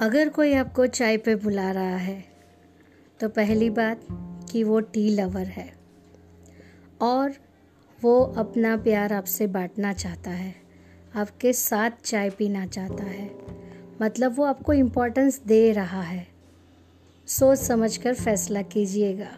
अगर कोई आपको चाय पे बुला रहा है तो पहली बात कि वो टी लवर है और वो अपना प्यार आपसे बांटना चाहता है, आपके साथ चाय पीना चाहता है। मतलब वो आपको इम्पोर्टेंस दे रहा है। सोच समझकर फैसला कीजिएगा।